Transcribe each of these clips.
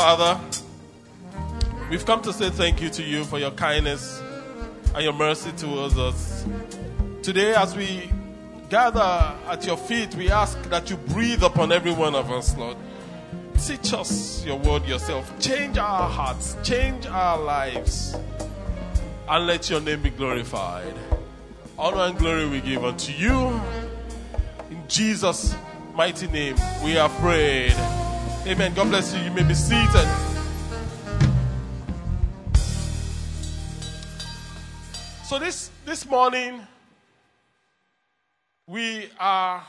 Father, we've come to say thank you to you for your kindness and your mercy towards us. Today, as we gather at your feet, we ask that you breathe upon every one of us, Lord. Teach us your word yourself. Change our hearts, change our lives, and let your name be glorified. Honor and glory we give unto you. In Jesus' mighty name, we are prayed. Amen. God bless you. You may be seated. So this this morning we are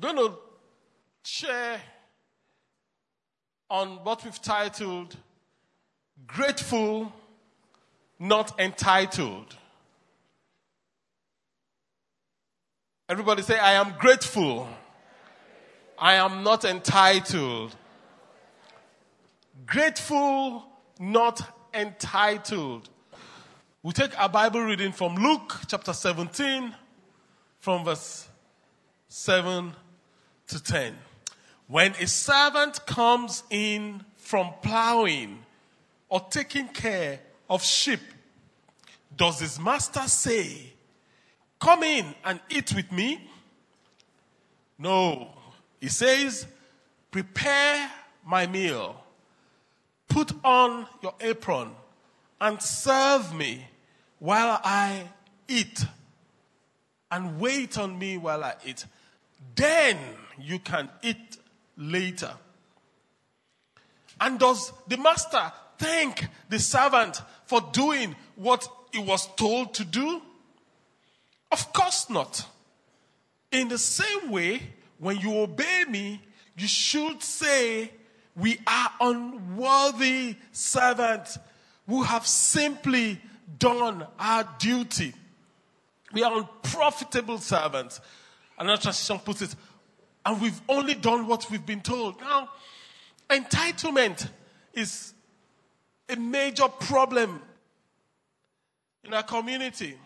going to share on what we've titled Grateful Not Entitled. Everybody say I am grateful. I am not entitled. Grateful, not entitled. We take our Bible reading from Luke chapter 17, from verse 7 to 10. When a servant comes in from plowing or taking care of sheep, does his master say, Come in and eat with me? No. He says, Prepare my meal, put on your apron, and serve me while I eat, and wait on me while I eat. Then you can eat later. And does the master thank the servant for doing what he was told to do? Of course not. In the same way, when you obey me, you should say, We are unworthy servants who have simply done our duty. We are unprofitable servants. Another translation puts it, and we've only done what we've been told. Now, entitlement is a major problem in our community,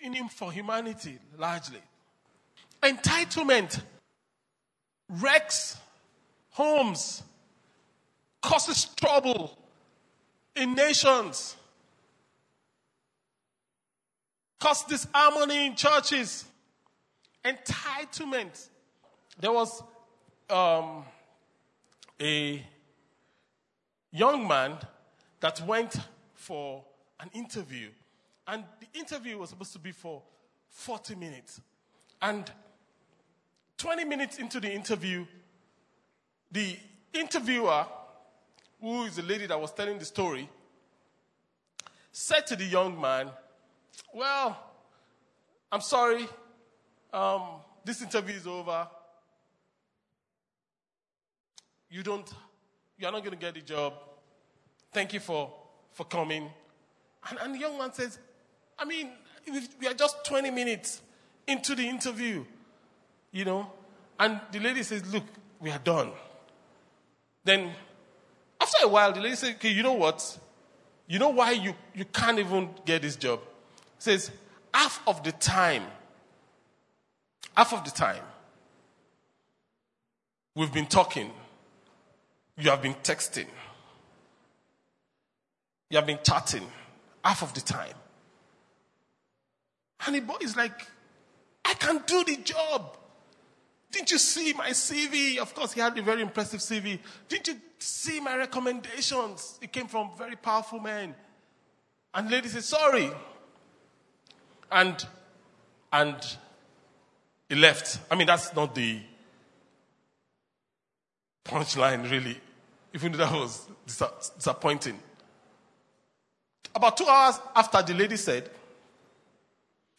in, in for humanity largely. Entitlement wrecks homes, causes trouble in nations, causes disharmony in churches. Entitlement. There was um, a young man that went for an interview, and the interview was supposed to be for 40 minutes. And 20 minutes into the interview, the interviewer, who is the lady that was telling the story, said to the young man, Well, I'm sorry, um, this interview is over. You don't, you're not going to get the job. Thank you for, for coming. And, and the young man says, I mean, we are just 20 minutes into the interview, you know. And the lady says, Look, we are done. Then, after a while, the lady says, Okay, you know what? You know why you, you can't even get this job? Says, half of the time, half of the time, we've been talking, you have been texting, you have been chatting, half of the time. And the boy is like, I can do the job. Didn't you see my CV? Of course, he had a very impressive CV. Didn't you see my recommendations? It came from very powerful men. And the lady said, sorry. And, and he left. I mean, that's not the punchline, really. Even though that was dis- disappointing. About two hours after the lady said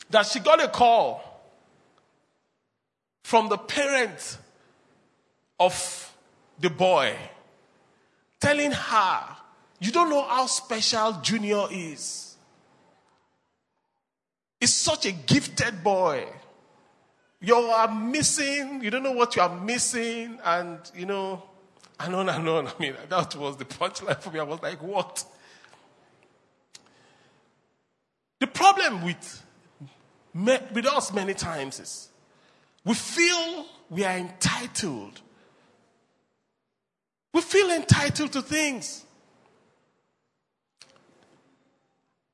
that she got a call from the parent of the boy telling her, You don't know how special Junior is. He's such a gifted boy. You are missing, you don't know what you are missing, and you know, and on and on. I mean, that was the punchline for me. I was like, What? The problem with, with us many times is we feel we are entitled. We feel entitled to things.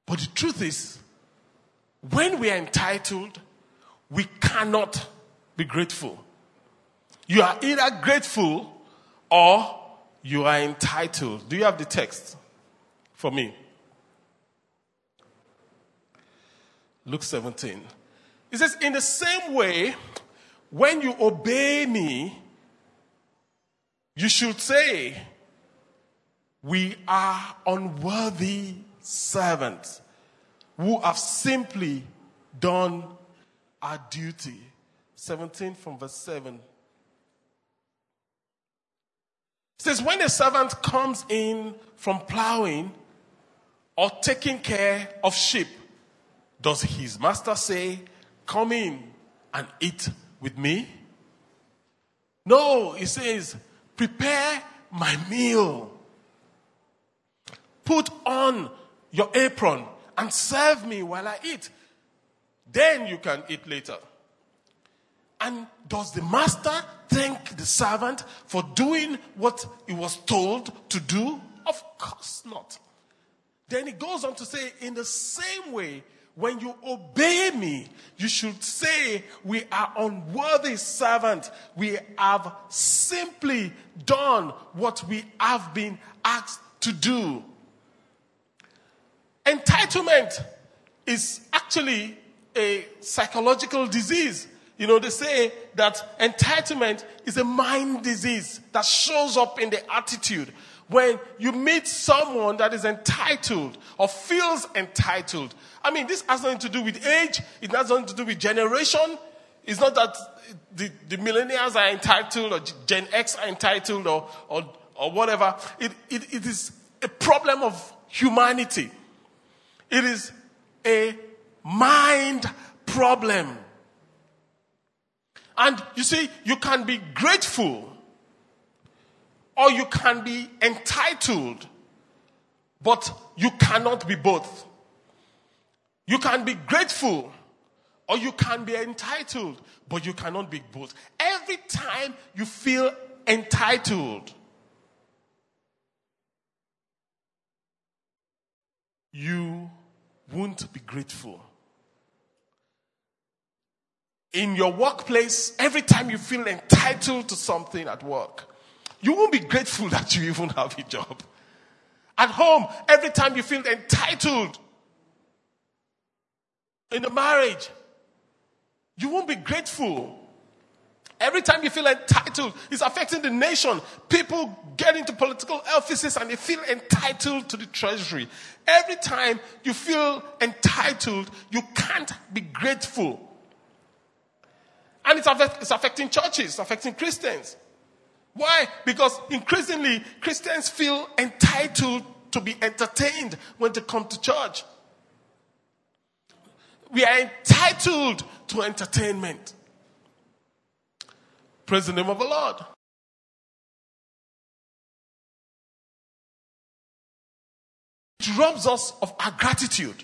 But the truth is, when we are entitled, we cannot be grateful. You are either grateful or you are entitled. Do you have the text for me? Luke 17. It says, In the same way, when you obey me, you should say, We are unworthy servants who have simply done our duty. 17 from verse 7. It says, When a servant comes in from plowing or taking care of sheep, does his master say, Come in and eat with me? No, he says, Prepare my meal. Put on your apron and serve me while I eat. Then you can eat later. And does the master thank the servant for doing what he was told to do? Of course not. Then he goes on to say, in the same way, when you obey me, you should say, We are unworthy servants. We have simply done what we have been asked to do. Entitlement is actually a psychological disease. You know, they say that entitlement is a mind disease that shows up in the attitude. When you meet someone that is entitled or feels entitled, I mean, this has nothing to do with age, it has nothing to do with generation. It's not that the, the millennials are entitled or Gen X are entitled or, or, or whatever. It, it, it is a problem of humanity. It is a mind problem. And you see, you can be grateful or you can be entitled, but you cannot be both. You can be grateful or you can be entitled, but you cannot be both. Every time you feel entitled, you won't be grateful. In your workplace, every time you feel entitled to something at work, you won't be grateful that you even have a job. At home, every time you feel entitled in a marriage, you won't be grateful. Every time you feel entitled, it's affecting the nation. People get into political offices and they feel entitled to the treasury. Every time you feel entitled, you can't be grateful. And it's, affect, it's affecting churches, affecting Christians. Why? Because increasingly, Christians feel entitled to be entertained when they come to church. We are entitled to entertainment. Praise the name of the Lord. It robs us of our gratitude.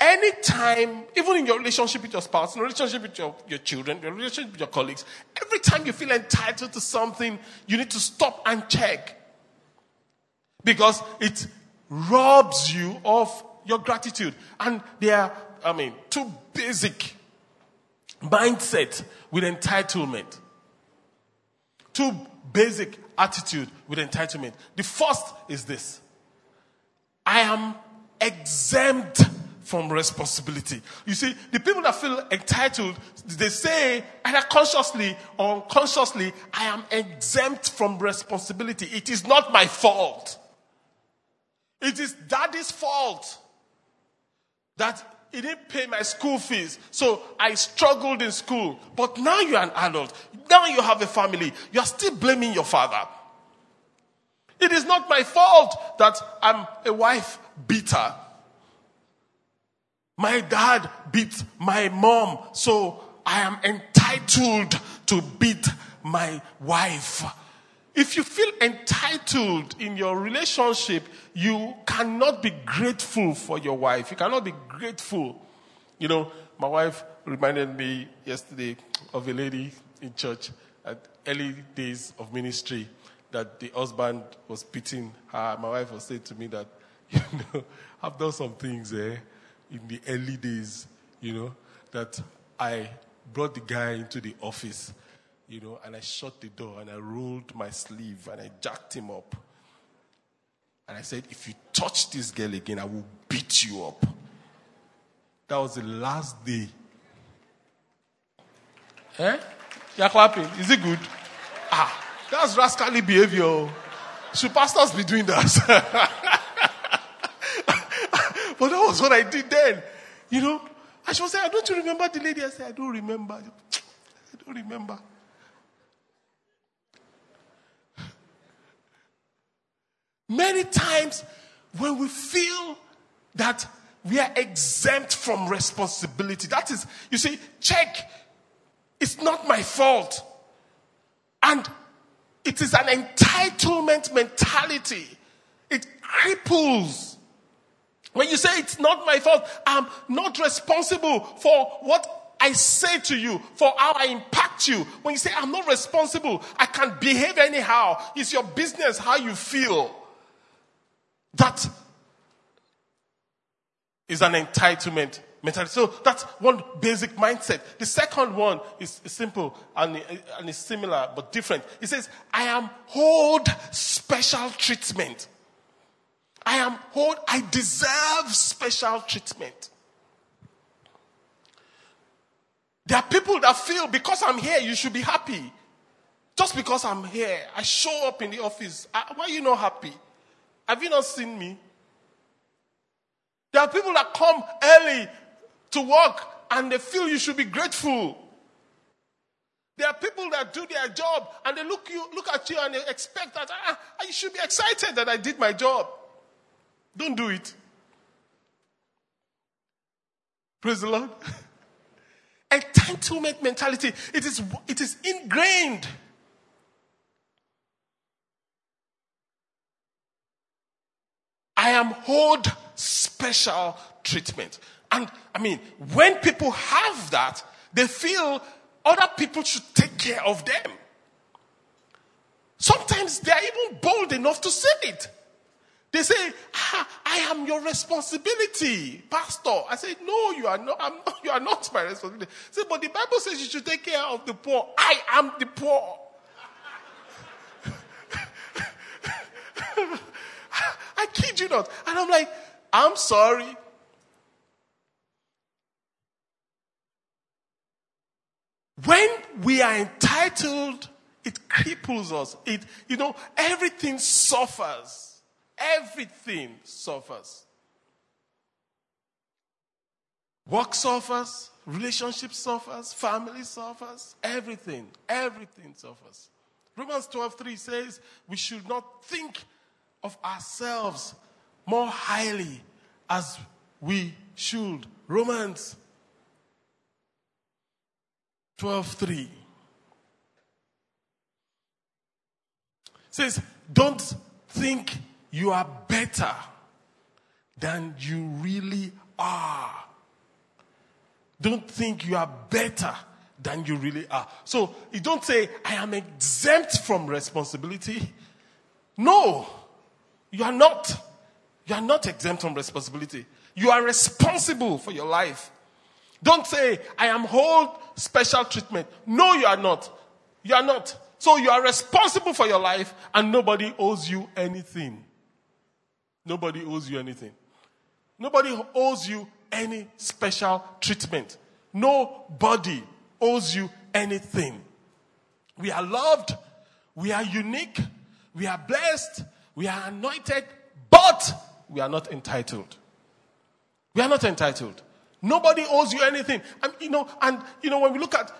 Anytime, even in your relationship with your spouse, in your relationship with your, your children, your relationship with your colleagues, every time you feel entitled to something, you need to stop and check. Because it robs you of your gratitude. And there are, I mean, two basic mindset with entitlement. Two basic attitude with entitlement. The first is this. I am exempt from responsibility. You see, the people that feel entitled, they say either consciously or unconsciously, I am exempt from responsibility. It is not my fault. It is daddy's fault that he didn't pay my school fees. So I struggled in school. But now you're an adult. Now you have a family. You're still blaming your father. It is not my fault that I'm a wife beater. My dad beat my mom, so I am entitled to beat my wife. If you feel entitled in your relationship, you cannot be grateful for your wife. You cannot be grateful. You know, my wife reminded me yesterday of a lady in church at early days of ministry that the husband was beating her. My wife was saying to me that, you know, I've done some things eh, in the early days, you know, that I brought the guy into the office, you know, and I shut the door and I rolled my sleeve and I jacked him up. And I said, if you touch this girl again, I will beat you up. That was the last day. Eh? You're clapping. Is it good? Ah, that's rascally behavior. Should pastors be doing that? but that was what I did then. You know? And she was saying, Don't you remember the lady? I said, I don't remember. I don't remember. Many times when we feel that we are exempt from responsibility, that is, you see, check, it's not my fault. And it is an entitlement mentality. It cripples. When you say it's not my fault, I'm not responsible for what I say to you, for how I impact you. When you say I'm not responsible, I can behave anyhow. It's your business how you feel. That is an entitlement mentality. So that's one basic mindset. The second one is simple and, and is similar but different. It says, I am owed special treatment. I am owed, I deserve special treatment. There are people that feel because I'm here, you should be happy. Just because I'm here, I show up in the office. I- Why are you not happy? Have you not seen me? There are people that come early to work and they feel you should be grateful. There are people that do their job and they look you look at you and they expect that ah, you should be excited that I did my job. Don't do it. Praise the Lord. Entitlement mentality. It is it is ingrained. I am owed special treatment. And I mean, when people have that, they feel other people should take care of them. Sometimes they are even bold enough to say it. They say, ah, I am your responsibility, Pastor. I say, No, you are not, not, you are not my responsibility. Say, but the Bible says you should take care of the poor. I am the poor. I kid you not. And I'm like, I'm sorry. When we are entitled, it cripples us. It, you know, everything suffers. Everything suffers. Work suffers, relationship suffers, family suffers, everything, everything suffers. Romans 12:3 says we should not think of ourselves more highly as we should. Romans 12:3 says, don't think you are better than you really are. Don't think you are better than you really are. So you don't say, I am exempt from responsibility. No, you are not. You are not exempt from responsibility. You are responsible for your life. Don't say, I am hold special treatment. No, you are not. You are not. So you are responsible for your life and nobody owes you anything. Nobody owes you anything. Nobody owes you any special treatment. Nobody owes you anything. We are loved. We are unique. We are blessed. We are anointed, but we are not entitled. We are not entitled. Nobody owes you anything. And you know, and you know, when we look at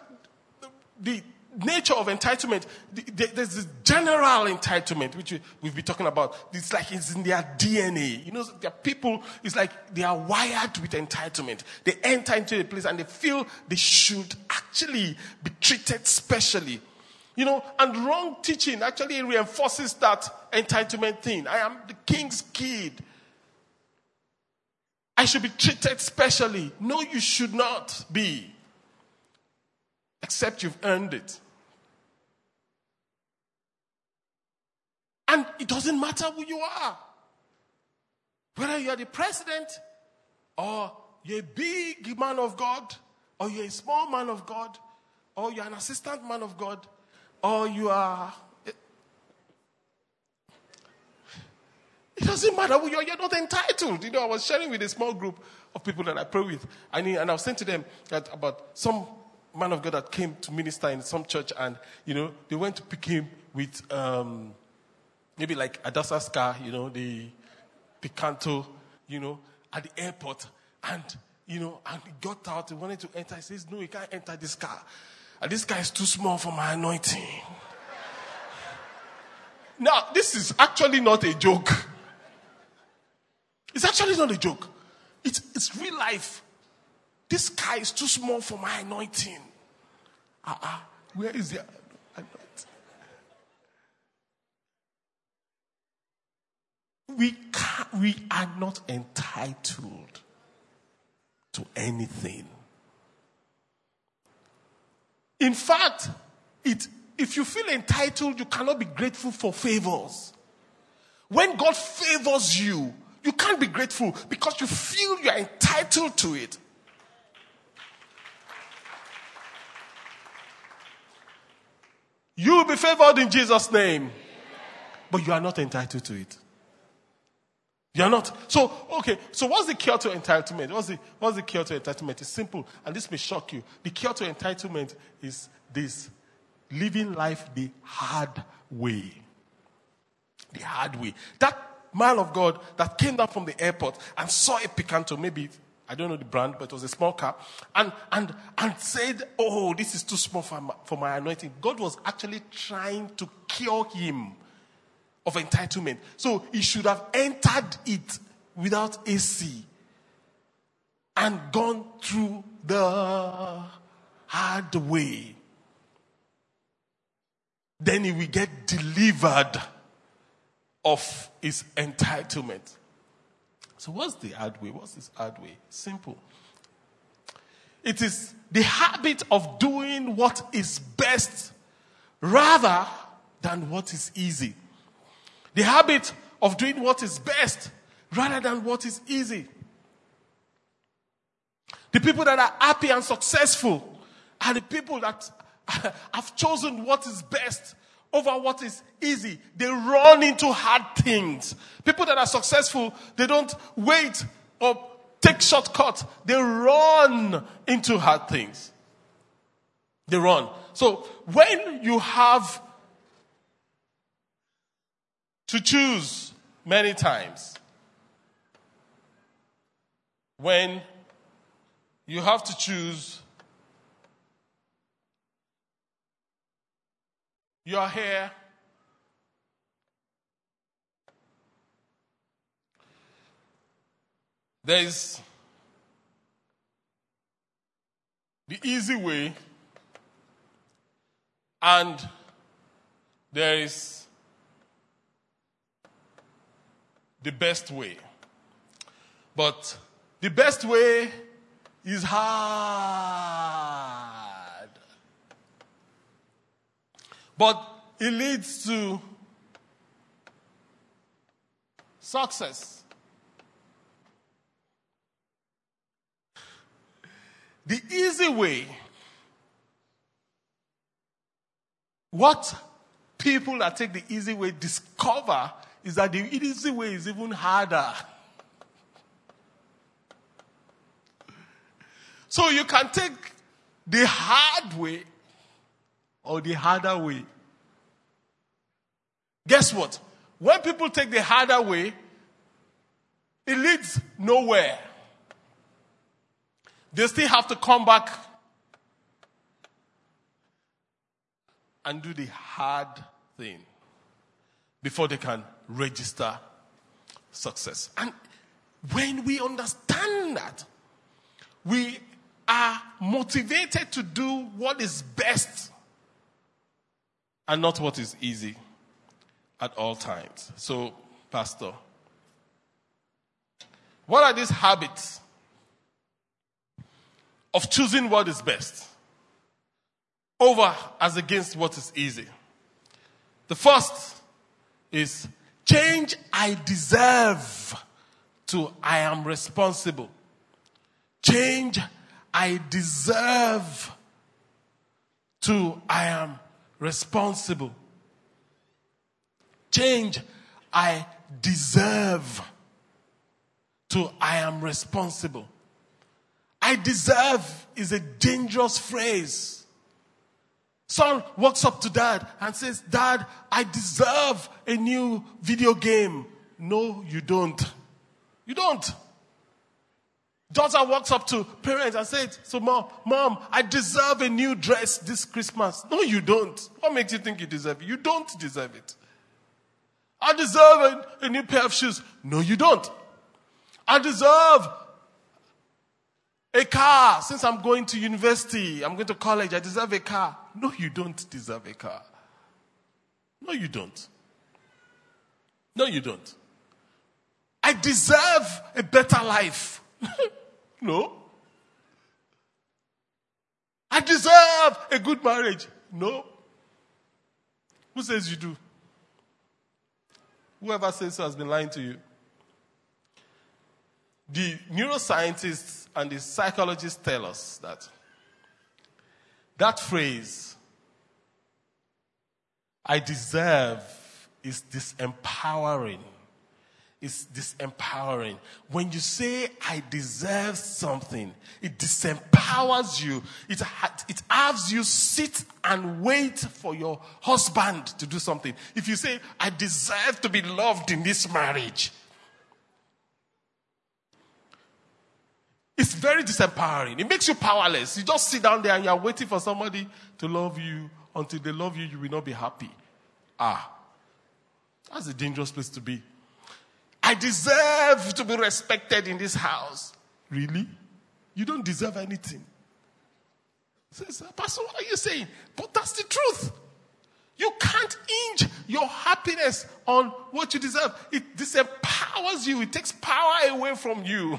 the nature of entitlement, the, the, there's this general entitlement which we, we've been talking about. It's like it's in their DNA. You know, there are people. It's like they are wired with entitlement. They enter into a place and they feel they should actually be treated specially. You know, and wrong teaching actually reinforces that entitlement thing. I am the king's kid. I should be treated specially. No, you should not be. Except you've earned it. And it doesn't matter who you are. Whether you're the president, or you're a big man of God, or you're a small man of God, or you're an assistant man of God, or you are. It doesn't matter who you are, you're not entitled. You know, I was sharing with a small group of people that I pray with, and, and I was saying to them that about some man of God that came to minister in some church, and, you know, they went to pick him with um, maybe like Adasa's car, you know, the Picanto, you know, at the airport, and, you know, and he got out, he wanted to enter. He says, No, you can't enter this car. And this car is too small for my anointing. Now, this is actually not a joke. It's actually not a joke. It's, it's real life. This car is too small for my anointing. Uh-uh. Where is the anointing? We, can't, we are not entitled to anything. In fact, it, if you feel entitled, you cannot be grateful for favors. When God favors you, you can't be grateful because you feel you are entitled to it. You will be favored in Jesus' name, but you are not entitled to it. You are not. So, okay, so what's the cure to entitlement? What's the, what's the cure to entitlement? It's simple, and this may shock you. The cure to entitlement is this living life the hard way. The hard way. That man of God that came down from the airport and saw a Picanto, maybe, I don't know the brand, but it was a small car, and, and, and said, Oh, this is too small for my, for my anointing. God was actually trying to cure him of entitlement. So he should have entered it without AC and gone through the hard way. Then he will get delivered of his entitlement. So, what's the hard way? What's this hard way? Simple. It is the habit of doing what is best rather than what is easy. The habit of doing what is best rather than what is easy. The people that are happy and successful are the people that have chosen what is best over what is easy. They run into hard things. People that are successful, they don't wait or take shortcuts. They run into hard things. They run. So when you have to choose many times, when you have to choose your hair. There's the easy way, and there is the best way. But the best way is hard. But it leads to success. The easy way, what people that take the easy way discover is that the easy way is even harder. So you can take the hard way or the harder way. Guess what? When people take the harder way, it leads nowhere. They still have to come back and do the hard thing before they can register success. And when we understand that, we are motivated to do what is best and not what is easy at all times. So, Pastor, what are these habits of choosing what is best over as against what is easy? The first is change I deserve to I am responsible. Change I deserve to I am responsible. Change I deserve to I am responsible. I deserve is a dangerous phrase. Son walks up to dad and says, Dad, I deserve a new video game. No, you don't. You don't. Daughter walks up to parents and says, So, mom, mom, I deserve a new dress this Christmas. No, you don't. What makes you think you deserve it? You don't deserve it. I deserve a, a new pair of shoes. No, you don't. I deserve a car. Since I'm going to university, I'm going to college, I deserve a car. No, you don't deserve a car. No, you don't. No, you don't. I deserve a better life. no. I deserve a good marriage. No. Who says you do? Whoever says so has been lying to you. The neuroscientists and the psychologists tell us that that phrase, I deserve, is disempowering. It's disempowering. When you say, I deserve something, it disempowers you. It, it has you sit and wait for your husband to do something. If you say, I deserve to be loved in this marriage, It's very disempowering. It makes you powerless. You just sit down there and you're waiting for somebody to love you. Until they love you, you will not be happy. Ah, that's a dangerous place to be. I deserve to be respected in this house. Really? You don't deserve anything. Says, Pastor, what are you saying? But that's the truth. You can't hinge your happiness on what you deserve. It disempowers you, it takes power away from you.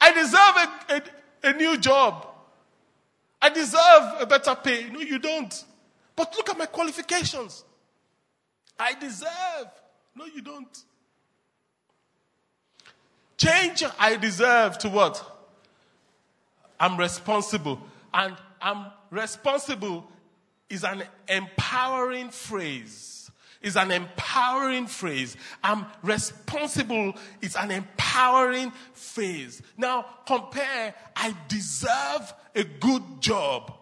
I deserve a, a, a new job. I deserve a better pay. No, you don't. But look at my qualifications. I deserve. No, you don't. Change I deserve to what? I'm responsible. And I'm responsible is an empowering phrase. Is an empowering phrase. I'm responsible is an empowering phrase. Now compare I deserve a good job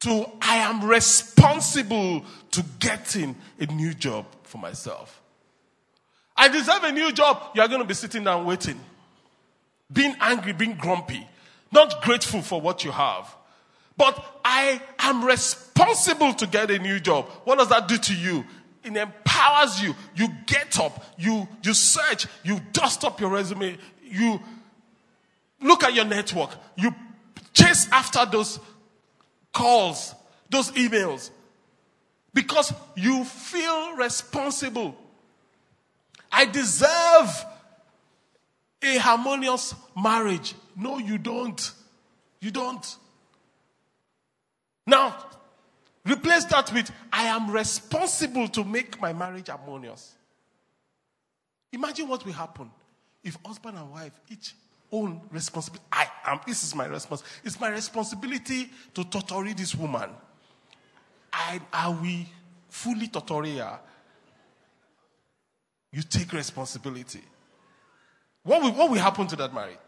to I am responsible to getting a new job for myself. I deserve a new job. You're going to be sitting down waiting, being angry, being grumpy, not grateful for what you have. But I am responsible to get a new job. What does that do to you? It empowers you. You get up, you, you search, you dust up your resume, you look at your network, you chase after those calls, those emails, because you feel responsible. I deserve a harmonious marriage. No, you don't. You don't. Now, replace that with I am responsible to make my marriage harmonious. Imagine what will happen if husband and wife each own responsibility. I am, this is my responsibility. It's my responsibility to torture this woman. I, are we fully torture her? You take responsibility. What will, what will happen to that marriage?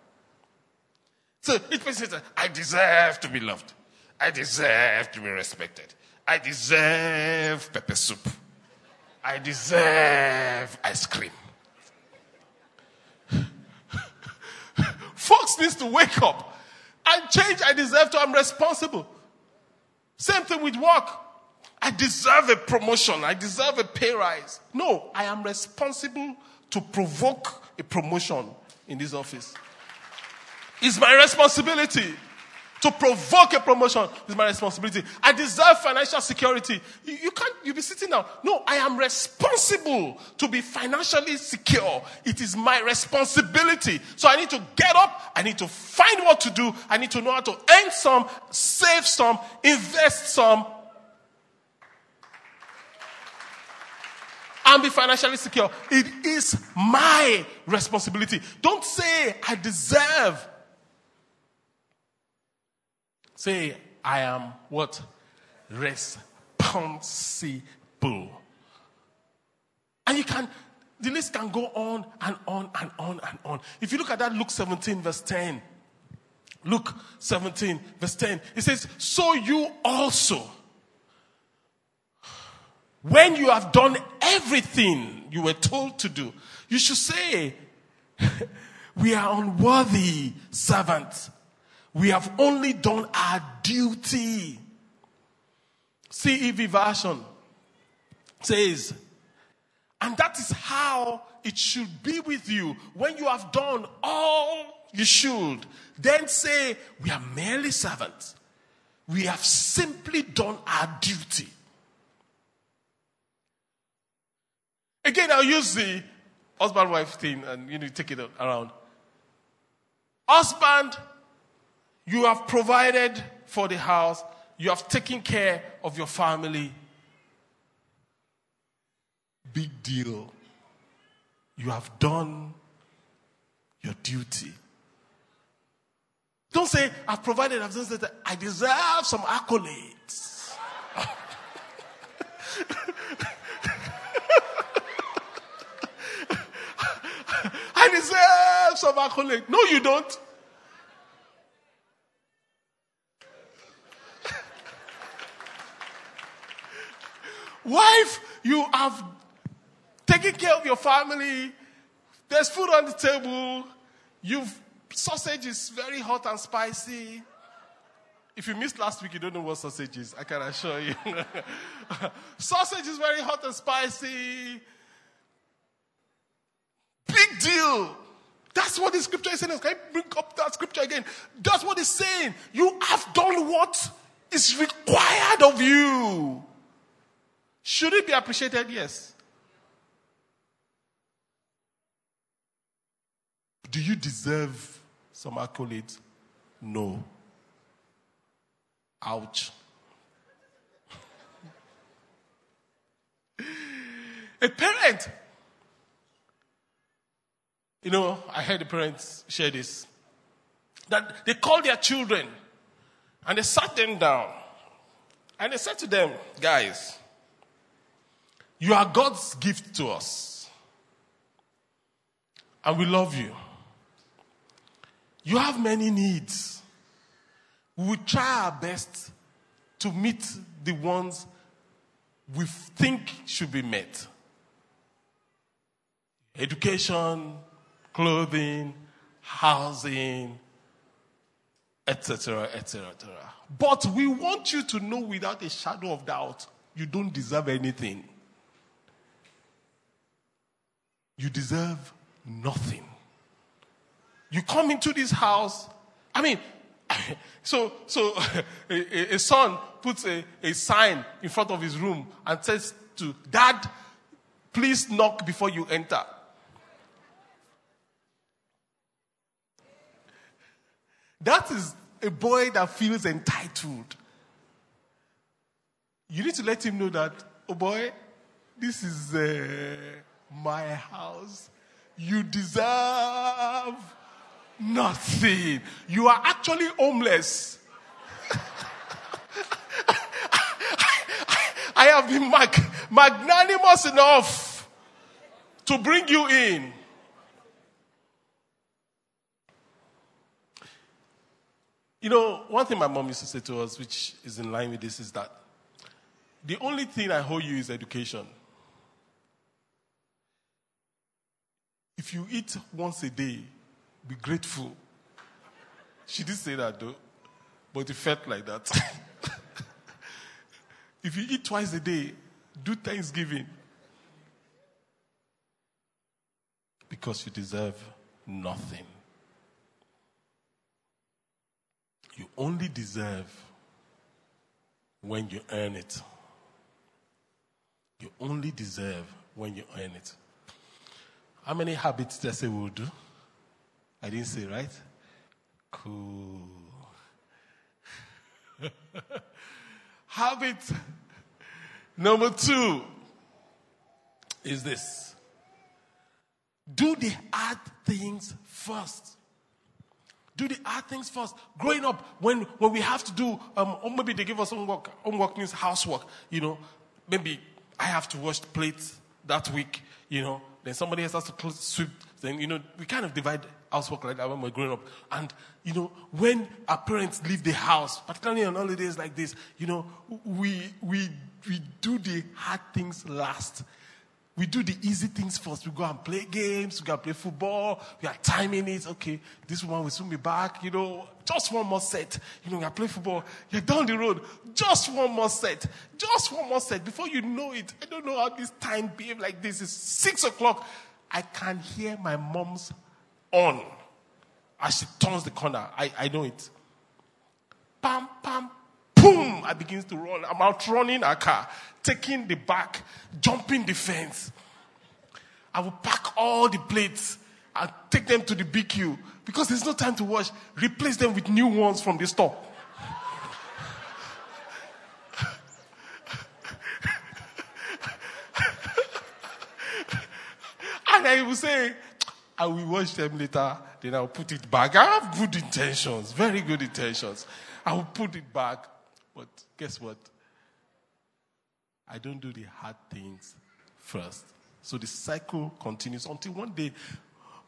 So it means says, I deserve to be loved. I deserve to be respected. I deserve pepper soup. I deserve ice cream. Folks needs to wake up and change. I deserve to. I'm responsible. Same thing with work. I deserve a promotion. I deserve a pay rise. No, I am responsible to provoke a promotion in this office. It's my responsibility to provoke a promotion. It's my responsibility. I deserve financial security. You, you can't, you be sitting down. No, I am responsible to be financially secure. It is my responsibility. So I need to get up. I need to find what to do. I need to know how to earn some, save some, invest some, and be financially secure. It is my responsibility. Don't say, I deserve. Say, I am what? Responsible. And you can, the list can go on and on and on and on. If you look at that Luke 17, verse 10, Luke 17, verse 10, it says, So you also, when you have done everything you were told to do, you should say, We are unworthy servants. We have only done our duty. CEV version says, and that is how it should be with you when you have done all you should. Then say, We are merely servants. We have simply done our duty. Again, I'll use the husband wife thing and you know take it around. Husband, you have provided for the house, you have taken care of your family. Big deal. You have done your duty. Don't say, I've provided, I've done that. I deserve some accolades. I deserve some accolades. No, you don't. Wife, you have taken care of your family. There's food on the table. You've sausage is very hot and spicy. If you missed last week, you don't know what sausage is. I can assure you. sausage is very hot and spicy. Deal. That's what the scripture is saying. Can I bring up that scripture again? That's what it's saying. You have done what is required of you. Should it be appreciated? Yes. Do you deserve some accolades? No. Ouch. A parent, you know, I heard the parents share this, that they called their children and they sat them down and they said to them, guys, you are God's gift to us. And we love you. You have many needs. We will try our best to meet the ones we think should be met education, clothing, housing, etc., etc., etc. But we want you to know without a shadow of doubt, you don't deserve anything. You deserve nothing. You come into this house. I mean, so so a, a son puts a, a sign in front of his room and says to dad, please knock before you enter. That is a boy that feels entitled. You need to let him know that, oh boy, this is uh, my house. You deserve nothing. You are actually homeless. I have been mag- magnanimous enough to bring you in. You know, one thing my mom used to say to us, which is in line with this, is that the only thing I owe you is education. If you eat once a day, be grateful. She did say that though, but it felt like that. if you eat twice a day, do Thanksgiving. Because you deserve nothing. You only deserve when you earn it. You only deserve when you earn it. How many habits does I say we'll do? I didn't say, right? Cool. Habit number two is this do the hard things first. Do the hard things first. Growing up, when, when we have to do, um, or maybe they give us homework, homework means housework, you know, maybe I have to wash plates that week, you know, then somebody else has to sweep. Then, you know, we kind of divide housework like that when we're growing up. And, you know, when our parents leave the house, particularly on holidays like this, you know, we, we, we do the hard things last. We do the easy things first. We go and play games. We go and play football. We are timing it. Okay, this one will soon be back. You know, just one more set. You know, we are playing football. You're down the road. Just one more set. Just one more set. Before you know it, I don't know how this time behave like this. It's six o'clock. I can hear my mom's on as she turns the corner. I, I know it. Pam, pam, boom. I begins to run. I'm outrunning a car, taking the back, jumping the fence. I will pack all the plates and take them to the BQ because there's no time to wash. Replace them with new ones from the store. and I will say, I will wash them later, then I'll put it back. I have good intentions, very good intentions. I will put it back. But guess what? I don't do the hard things first. So the cycle continues until one day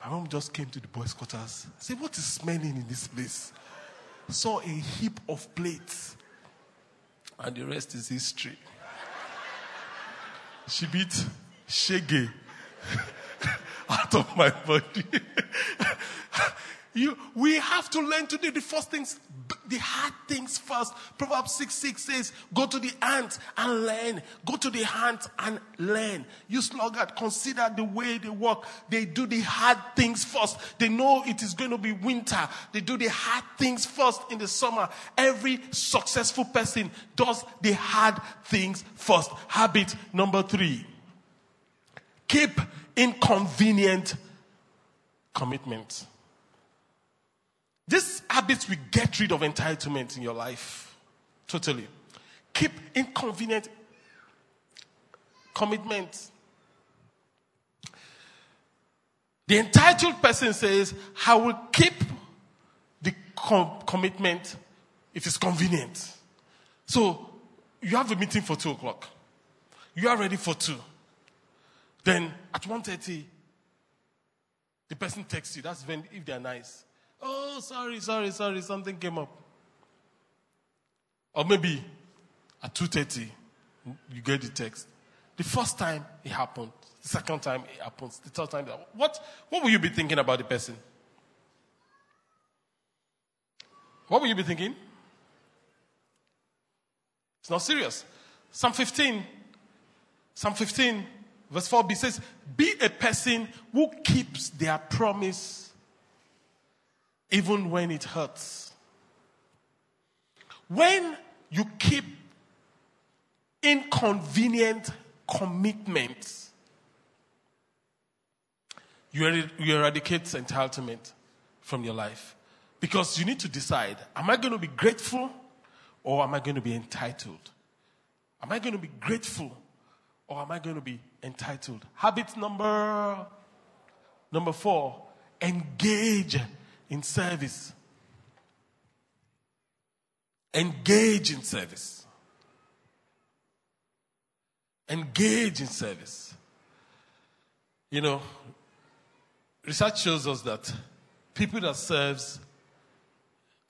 my mom just came to the boys' quarters. Said, What is smelling in this place? Saw a heap of plates. And the rest is history. She beat Shege out of my body. you, we have to learn to do the first things, the hard things first. Proverbs 6 6 says, Go to the ant and learn. Go to the ant and learn. You sluggard, consider the way they work. They do the hard things first. They know it is going to be winter. They do the hard things first in the summer. Every successful person does the hard things first. Habit number three keep inconvenient commitment. These habits will get rid of entitlement in your life. Totally. Keep inconvenient commitment. The entitled person says, I will keep the com- commitment if it's convenient. So you have a meeting for two o'clock. You are ready for two. Then at 1.30, the person texts you. That's when, if they're nice. Oh, sorry, sorry, sorry, something came up. Or maybe at 2.30, you get the text. The first time it happened, the second time it happens, the third time. What, what will you be thinking about the person? What will you be thinking? It's not serious. Psalm 15, Psalm 15, verse 4b says, Be a person who keeps their promise even when it hurts. When you keep inconvenient commitments, you, er- you eradicate entitlement from your life. Because you need to decide am I going to be grateful or am I going to be entitled? Am I going to be grateful or am I going to be entitled? Habit number number 4, engage in service. Engage in service. Engage in service. You know, research shows us that people that serves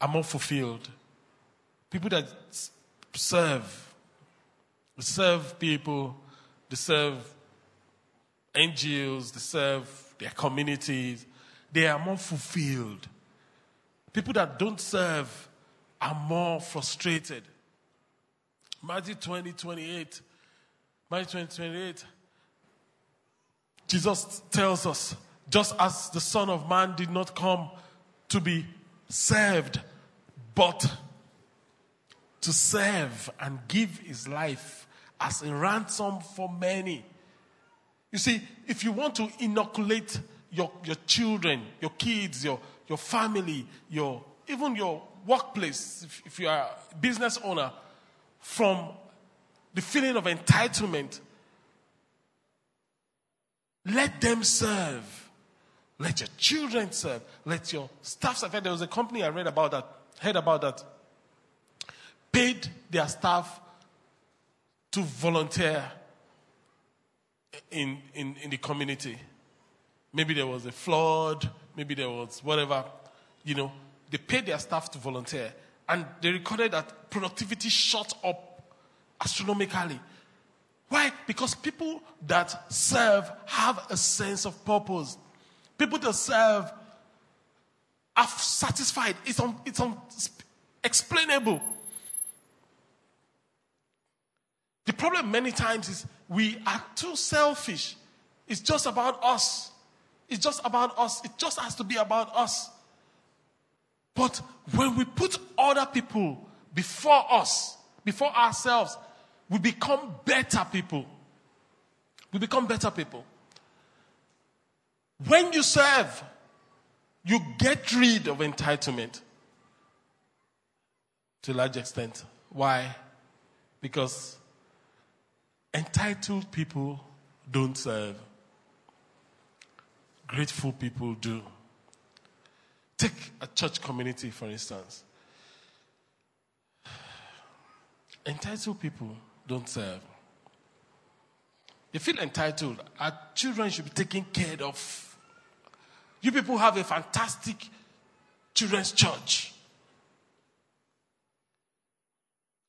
are more fulfilled. People that serve, serve people, they serve NGOs, they serve their communities, they are more fulfilled. People that don't serve are more frustrated. Matthew 20, 28. Matthew 20, 28. Jesus tells us, just as the Son of Man did not come to be served, but to serve and give his life as a ransom for many. You see, if you want to inoculate your, your children, your kids, your, your family, your, even your workplace, if, if you are a business owner, from the feeling of entitlement, let them serve. Let your children serve. Let your staff serve. There was a company I read about that, heard about that, paid their staff to volunteer in, in, in the community. Maybe there was a flood, maybe there was whatever, you know. They paid their staff to volunteer and they recorded that productivity shot up astronomically. Why? Because people that serve have a sense of purpose. People that serve are satisfied. It's, un, it's unexplainable. The problem many times is we are too selfish. It's just about us. It's just about us. It just has to be about us. But when we put other people before us, before ourselves, we become better people. We become better people. When you serve, you get rid of entitlement to a large extent. Why? Because entitled people don't serve, grateful people do. Take a church community, for instance. Entitled people don't serve. They feel entitled. Our children should be taken care of. You people have a fantastic children's church.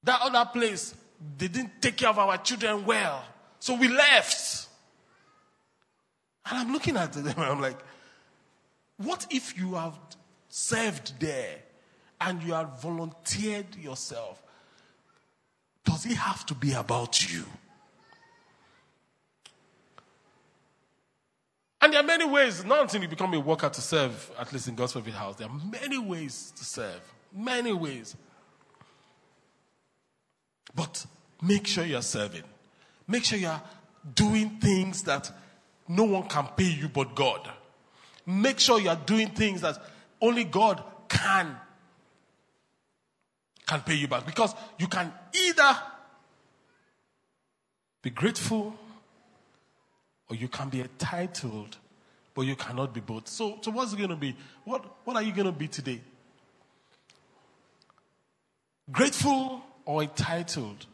That other place, they didn't take care of our children well. So we left. And I'm looking at them and I'm like, what if you have served there and you have volunteered yourself? Does it have to be about you? And there are many ways, not until you become a worker to serve, at least in God's favorite house, there are many ways to serve. Many ways. But make sure you're serving. Make sure you're doing things that no one can pay you but God. Make sure you're doing things that only God can can pay you back. Because you can either be grateful or you can be entitled but you cannot be both. So so what's it going to be? What what are you going to be today? Grateful or entitled?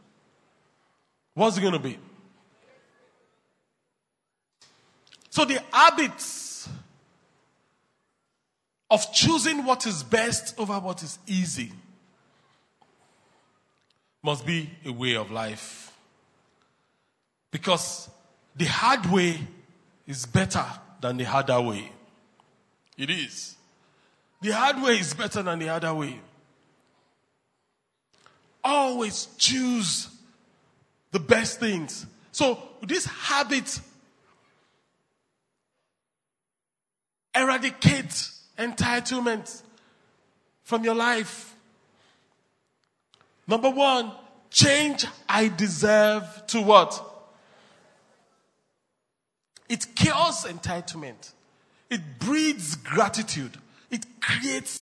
What's it going to be so the habits of choosing what is best over what is easy must be a way of life. Because the hard way is better than the harder way. It is. The hard way is better than the other way. Always choose the best things. So, this habit Eradicate entitlement from your life. Number one, change I deserve to what? It kills entitlement. It breeds gratitude. It creates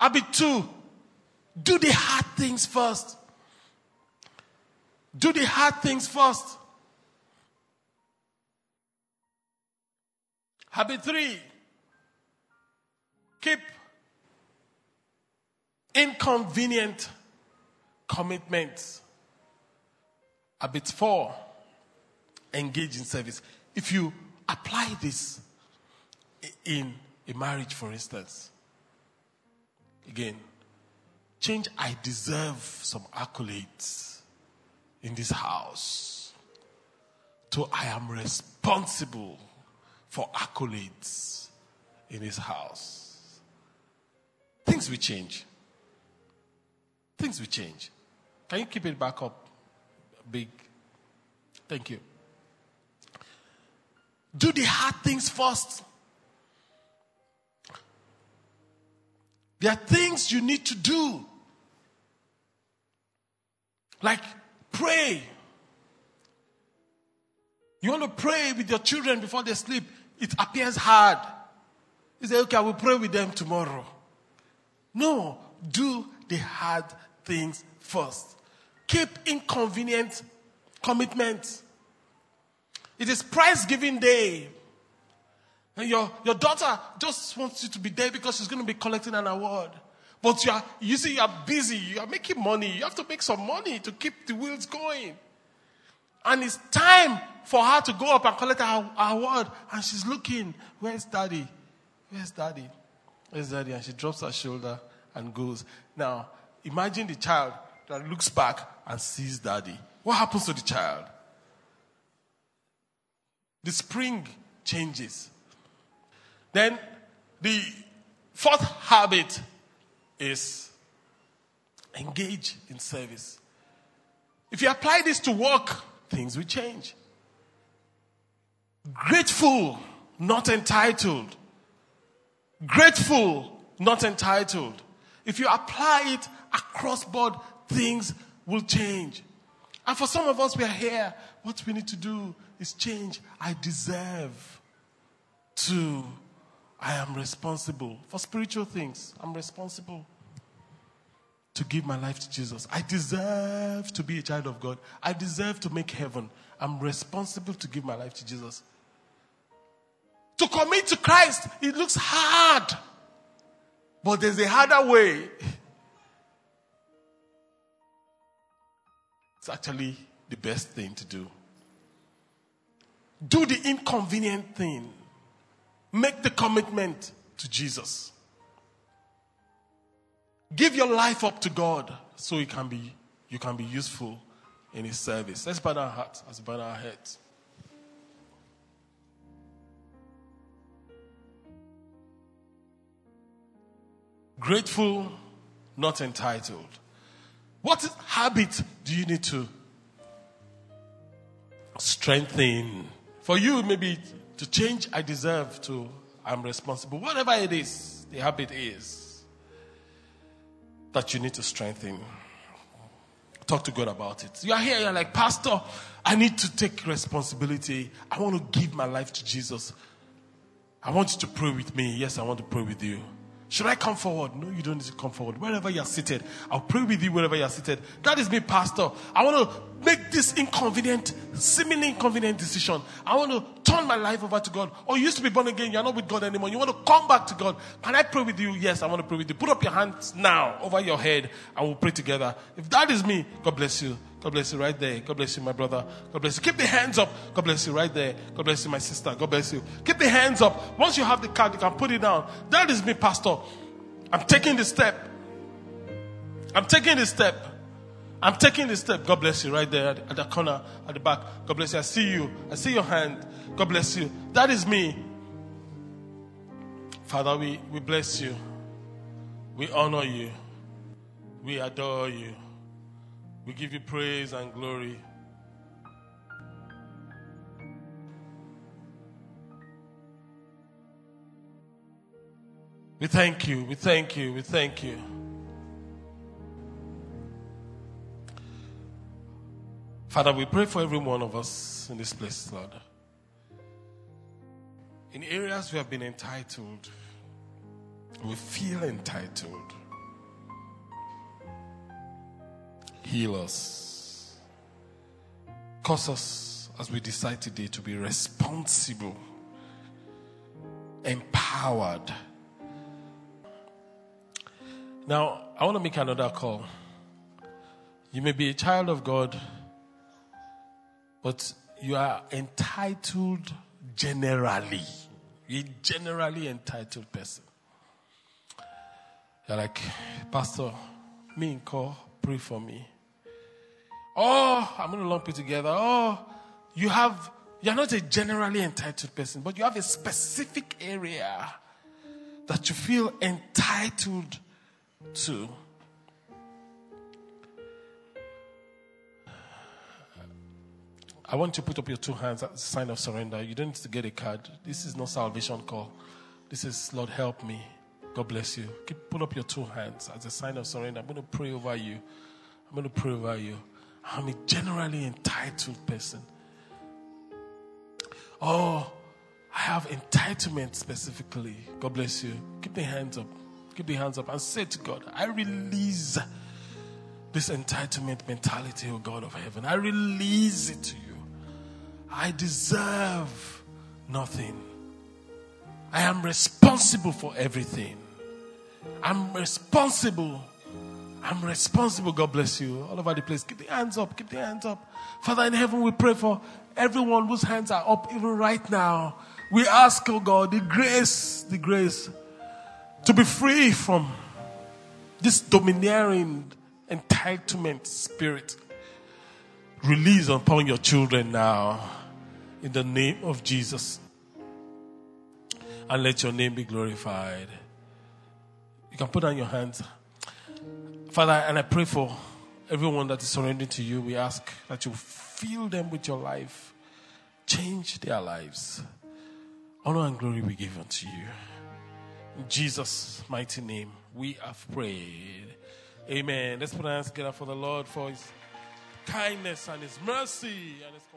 Habit two, do the hard things first. Do the hard things first. Habit three, keep inconvenient commitments. Habit four, engage in service. If you apply this in a marriage, for instance, again, change I deserve some accolades in this house to I am responsible for accolades in this house. Things will change. Things will change. Can you keep it back up? Big. Thank you. Do the hard things first. There are things you need to do. Like pray. You want to pray with your children before they sleep. It appears hard. You say, okay, I will pray with them tomorrow. No, do the hard things first. Keep inconvenient commitments. It is prize giving day. And your, your daughter just wants you to be there because she's going to be collecting an award. But you are, you see, you are busy. You are making money. You have to make some money to keep the wheels going. And it's time for her to go up and collect her, award. And she's looking, where's daddy? Where's daddy? Where's daddy? And she drops her shoulder and goes. Now, imagine the child that looks back and sees daddy. What happens to the child? The spring changes. Then the fourth habit is engage in service. If you apply this to work, things will change. Grateful, not entitled. Grateful, not entitled. If you apply it across board, things will change. And for some of us, we are here. What we need to do is change. I deserve to, I am responsible for spiritual things. I'm responsible to give my life to Jesus. I deserve to be a child of God. I deserve to make heaven. I'm responsible to give my life to Jesus. To commit to Christ, it looks hard. But there's a harder way. It's actually the best thing to do. Do the inconvenient thing. Make the commitment to Jesus. Give your life up to God so you can be, you can be useful in His service. Let's bow our hearts, let's bow our heads. Grateful, not entitled. What habit do you need to strengthen? For you, maybe to change, I deserve to, I'm responsible. Whatever it is, the habit is that you need to strengthen. Talk to God about it. You are here, you're like, Pastor, I need to take responsibility. I want to give my life to Jesus. I want you to pray with me. Yes, I want to pray with you. Should I come forward? No, you don't need to come forward. Wherever you're seated, I'll pray with you wherever you're seated. That is me, Pastor. I want to make this inconvenient, seemingly inconvenient decision. I want to turn my life over to God. Or you used to be born again, you're not with God anymore. You want to come back to God. Can I pray with you? Yes, I want to pray with you. Put up your hands now over your head and we'll pray together. If that is me, God bless you. God bless you right there. God bless you, my brother. God bless you. Keep the hands up. God bless you right there. God bless you, my sister. God bless you. Keep the hands up. Once you have the card, you can put it down. That is me, Pastor. I'm taking the step. I'm taking the step. I'm taking the step. God bless you right there at, the corner, at the back. God bless you. I see you. I see your hand. God bless you. That is me. Father, we, we bless you. We honor you. We adore you. We give you praise and glory. We thank you. We thank you. We thank you. Father, we pray for every one of us in this place, Lord. In areas we have been entitled, we feel entitled. Heal us. Cause us, as we decide today, to be responsible, empowered. Now, I want to make another call. You may be a child of God, but you are entitled generally. You're generally entitled person. You're like, Pastor, me and call, pray for me. Oh, I'm going to lump it together. Oh, you have, you're not a generally entitled person, but you have a specific area that you feel entitled to. I want you to put up your two hands as a sign of surrender. You don't need to get a card. This is not salvation call. This is Lord help me. God bless you. Keep, put up your two hands as a sign of surrender. I'm going to pray over you. I'm going to pray over you. I'm a generally entitled person. Oh, I have entitlement specifically. God bless you. Keep the hands up. Keep the hands up and say to God, I release this entitlement mentality, oh God of heaven. I release it to you. I deserve nothing. I am responsible for everything. I'm responsible. I'm responsible. God bless you. All over the place. Keep the hands up. Keep the hands up. Father in heaven, we pray for everyone whose hands are up even right now. We ask, oh God, the grace, the grace to be free from this domineering entitlement spirit. Release upon your children now in the name of Jesus. And let your name be glorified. You can put down your hands. Father, and I pray for everyone that is surrendering to you. We ask that you fill them with your life, change their lives. Honor and glory be given to you. In Jesus' mighty name, we have prayed. Amen. Let's put our hands together for the Lord for his kindness and his mercy and his.